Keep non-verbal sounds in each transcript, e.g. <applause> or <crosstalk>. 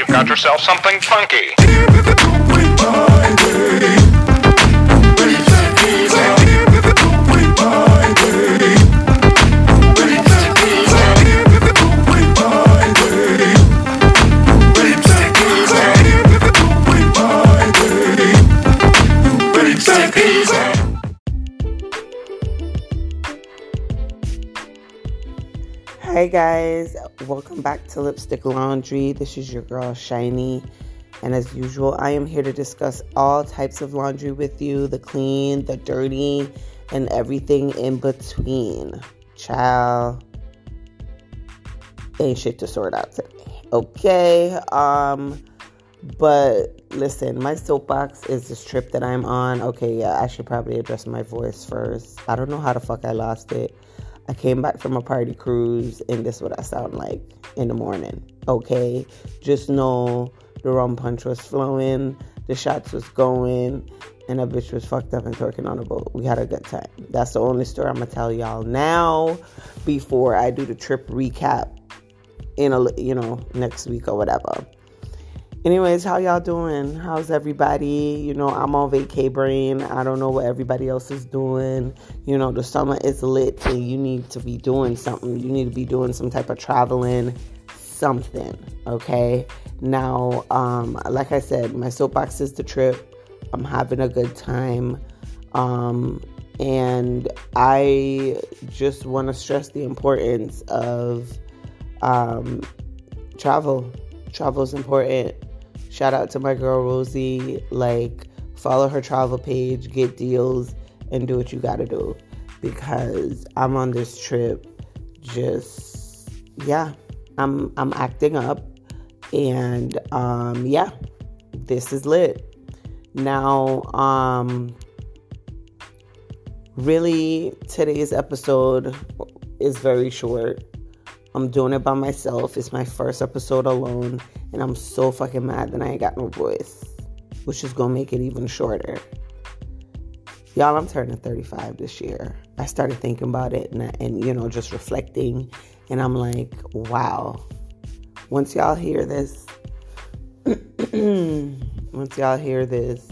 you've got yourself something funky. Hey guys, welcome back to Lipstick Laundry. This is your girl Shyni, and as usual, I am here to discuss all types of laundry with you the clean, the dirty, and everything in between. Child, ain't shit to sort out today. Okay, um, but listen, my soapbox is this trip that I'm on. Okay, yeah, I should probably address my voice first. I don't know how the fuck I lost it. I came back from a party cruise, and this is what I sound like in the morning. Okay, just know the rum punch was flowing, the shots was going, and a bitch was fucked up and twerking on a boat. We had a good time. That's the only story I'm gonna tell y'all now before I do the trip recap in a you know next week or whatever. Anyways, how y'all doing? How's everybody? You know, I'm on vacay brain. I don't know what everybody else is doing. You know, the summer is lit and you need to be doing something. You need to be doing some type of traveling, something. Okay. Now, um, like I said, my soapbox is the trip. I'm having a good time. Um, and I just want to stress the importance of um, travel. Travel is important Shout out to my girl Rosie. Like, follow her travel page, get deals, and do what you gotta do. Because I'm on this trip just yeah, I'm I'm acting up and um yeah, this is lit. Now, um really today's episode is very short. I'm doing it by myself. It's my first episode alone and I'm so fucking mad that I ain't got no voice, which is gonna make it even shorter. Y'all, I'm turning 35 this year. I started thinking about it and, and you know, just reflecting, and I'm like, wow. Once y'all hear this, <clears throat> once y'all hear this,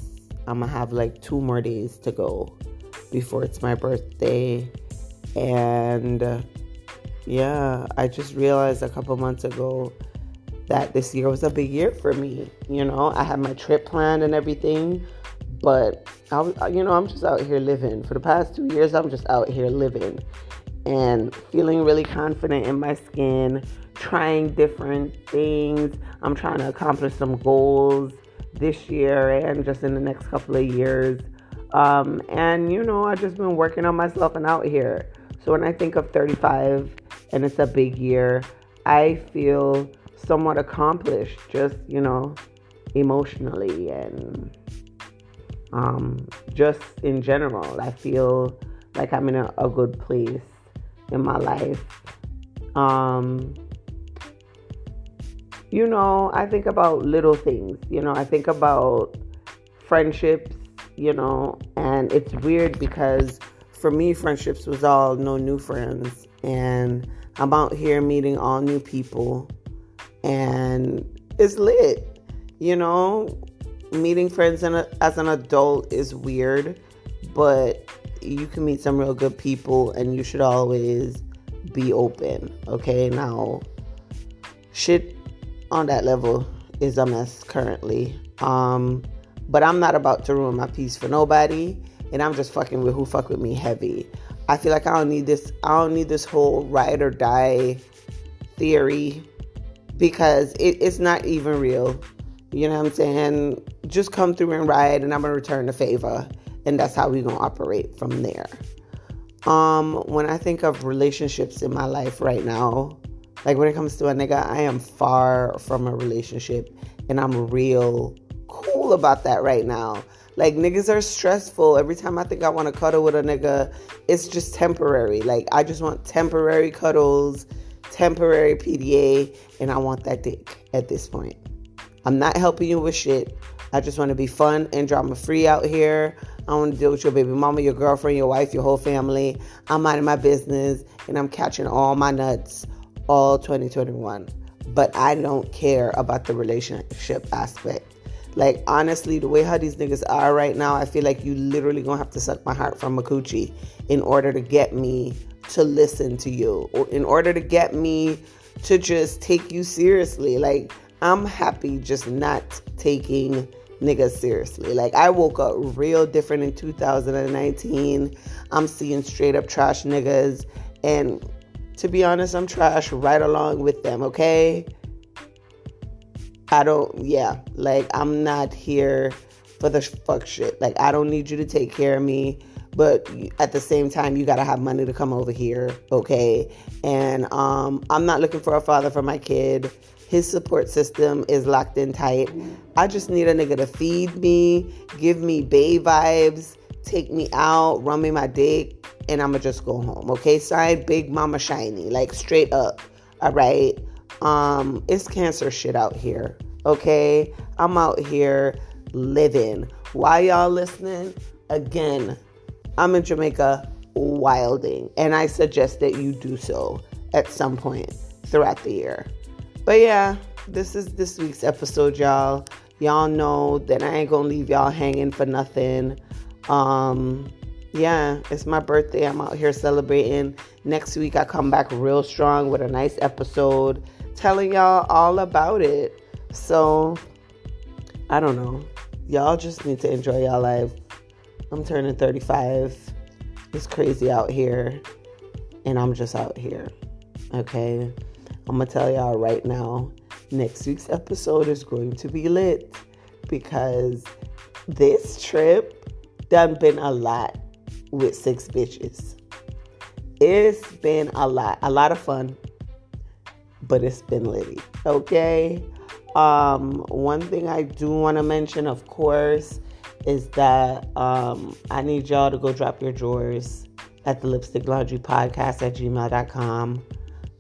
I'm gonna have like two more days to go before it's my birthday. And yeah, I just realized a couple months ago that this year was a big year for me. You know, I had my trip planned and everything, but I was, you know, I'm just out here living. For the past two years, I'm just out here living and feeling really confident in my skin, trying different things. I'm trying to accomplish some goals this year and just in the next couple of years. Um, and you know, I've just been working on myself and out here. So when I think of 35 and it's a big year, I feel somewhat accomplished, just, you know, emotionally and um, just in general. I feel like I'm in a, a good place in my life. Um, you know, I think about little things. You know, I think about friendships, you know, and it's weird because for me, friendships was all no new friends. And I'm out here meeting all new people and it's lit. You know, meeting friends a, as an adult is weird, but you can meet some real good people, and you should always be open. Okay, now shit on that level is a mess currently. Um, but I'm not about to ruin my peace for nobody, and I'm just fucking with who fuck with me heavy. I feel like I don't need this. I don't need this whole ride or die theory because it, it's not even real. You know what I'm saying? Just come through and ride, and I'm gonna return the favor, and that's how we gonna operate from there. Um, when I think of relationships in my life right now, like when it comes to a nigga, I am far from a relationship, and I'm real cool about that right now. Like niggas are stressful. Every time I think I want to cuddle with a nigga, it's just temporary. Like I just want temporary cuddles temporary PDA, and I want that dick at this point. I'm not helping you with shit. I just want to be fun and drama free out here. I want to deal with your baby mama, your girlfriend, your wife, your whole family. I'm minding my business and I'm catching all my nuts all 2021. but I don't care about the relationship aspect. Like honestly, the way how these niggas are right now, I feel like you literally gonna have to suck my heart from a coochie in order to get me to listen to you, or in order to get me to just take you seriously. Like I'm happy just not taking niggas seriously. Like I woke up real different in 2019. I'm seeing straight up trash niggas and to be honest, I'm trash right along with them, okay? I don't, yeah, like I'm not here for the fuck shit. Like I don't need you to take care of me, but at the same time, you gotta have money to come over here, okay? And um, I'm not looking for a father for my kid. His support system is locked in tight. I just need a nigga to feed me, give me bay vibes, take me out, run me my dick, and I'ma just go home. Okay, side big mama Shyni, like straight up. All right. Um, it's cancer shit out here. Okay, I'm out here living. Why y'all listening? Again, I'm in Jamaica wilding, and I suggest that you do so at some point throughout the year. But yeah, this is this week's episode, y'all. Y'all know that I ain't gonna leave y'all hanging for nothing. Um, yeah, it's my birthday. I'm out here celebrating. Next week, I come back real strong with a nice episode telling y'all all about it. So, I don't know. Y'all just need to enjoy y'all life. I'm turning 35. It's crazy out here. And I'm just out here. Okay? I'm going to tell y'all right now next week's episode is going to be lit because this trip done been a lot with six bitches. It's been a lot, a lot of fun, but it's been litty. Okay. Um, one thing I do want to mention, of course, is that um, I need y'all to go drop your drawers at the Lipstick Laundry Podcast at gmail.com.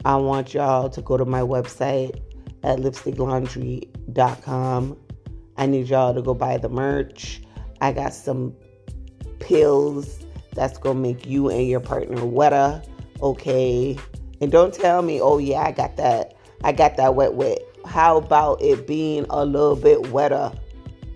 I want y'all to go to my website at lipsticklaundry.com. I need y'all to go buy the merch. I got some pills that's gonna make you and your partner wetter, okay? And don't tell me, oh yeah, I got that, I got that wet wet. How about it being a little bit wetter?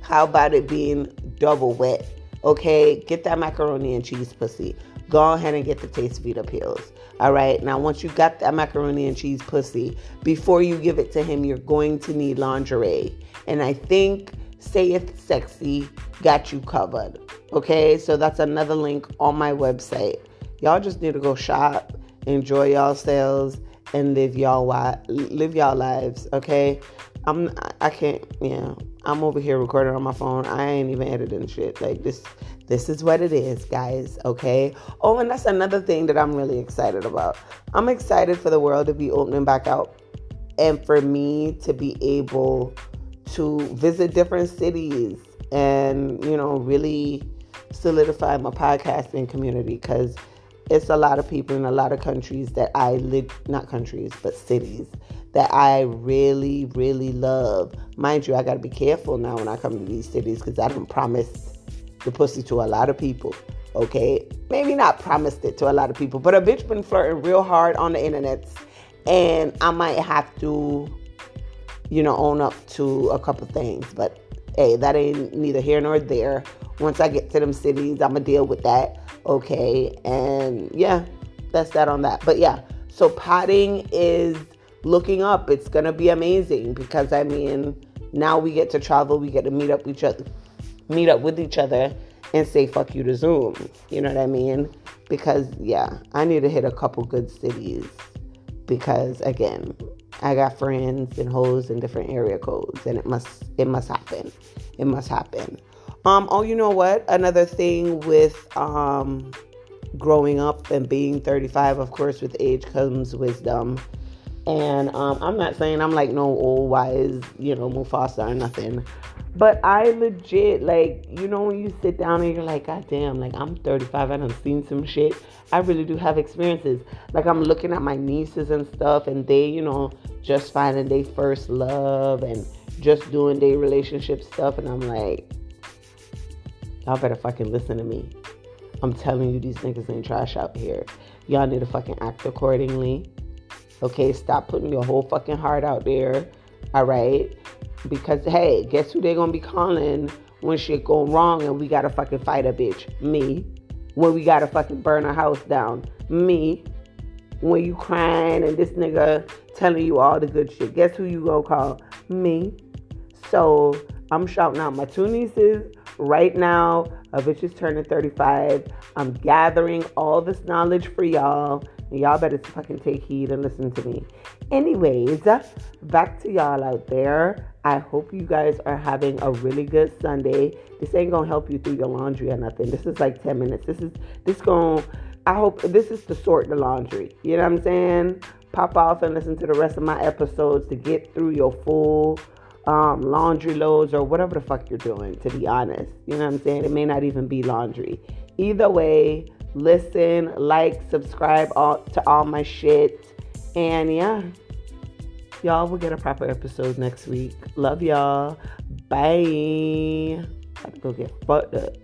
How about it being double wet? Okay, get that macaroni and cheese pussy. Go ahead and get the Tastevita pills. All right. Now, once you got that macaroni and cheese pussy, before you give it to him, you're going to need lingerie. And I think Sayeth Sexy got you covered. Okay. So that's another link on my website. Y'all just need to go shop, enjoy y'all sales, and live y'all live y'all lives. Okay. I'm I can't yeah. I'm over here recording on my phone. I ain't even editing shit. Like this this is what it is, guys, okay? Oh, and that's another thing that I'm really excited about. I'm excited for the world to be opening back out and for me to be able to visit different cities and, you know, really solidify my podcasting community because it's a lot of people in a lot of countries that I live, not countries, but cities that I really, really love. Mind you, I got to be careful now when I come to these cities because I don't promise the pussy to a lot of people. Okay, maybe not promised it to a lot of people, but a bitch been flirting real hard on the internet, and I might have to, you know, own up to a couple things. But hey, that ain't neither here nor there. Once I get to them cities, I'ma deal with that. Okay, and yeah, that's that on that. But yeah, so potting is looking up. It's gonna be amazing because I mean, now we get to travel, we get to meet up each other meet up with each other and say fuck you to Zoom. You know what I mean? Because yeah, I need to hit a couple good cities because again, I got friends and hoes in different area codes and it must it must happen. It must happen. Um oh you know what? Another thing with um growing up and being 35, of course with age comes wisdom. And um, I'm not saying I'm like no old wise, you know, Mufasa or nothing. But I legit like you know when you sit down and you're like, God damn, like I'm 35, I done seen some shit. I really do have experiences. Like I'm looking at my nieces and stuff, and they, you know, just finding their first love and just doing their relationship stuff, and I'm like, y'all better fucking listen to me. I'm telling you, these niggas ain't trash out here. Y'all need to fucking act accordingly. Okay, stop putting your whole fucking heart out there. All right? Because hey, guess who they're gonna be calling when shit go wrong and we gotta fucking fight a bitch? Me. When we gotta fucking burn a house down? Me. When you crying and this nigga telling you all the good shit, guess who you gonna call? Me. So I'm shouting out my two nieces right now. A bitch is turning 35. I'm gathering all this knowledge for y'all. And y'all better fucking take heed and listen to me. Anyways, back to y'all out there. I hope you guys are having a really good Sunday. This ain't gonna help you through your laundry or nothing. This is like 10 minutes. This is this gonna I hope this is to sort the laundry. You know what I'm saying? Pop off and listen to the rest of my episodes to get through your full um, laundry loads or whatever the fuck you're doing, to be honest. You know what I'm saying? It may not even be laundry. Either way, listen, like, subscribe all, to all my shit. And yeah, y'all will get a proper episode next week. Love y'all. Bye. Have to go get fucked up.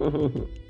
<laughs>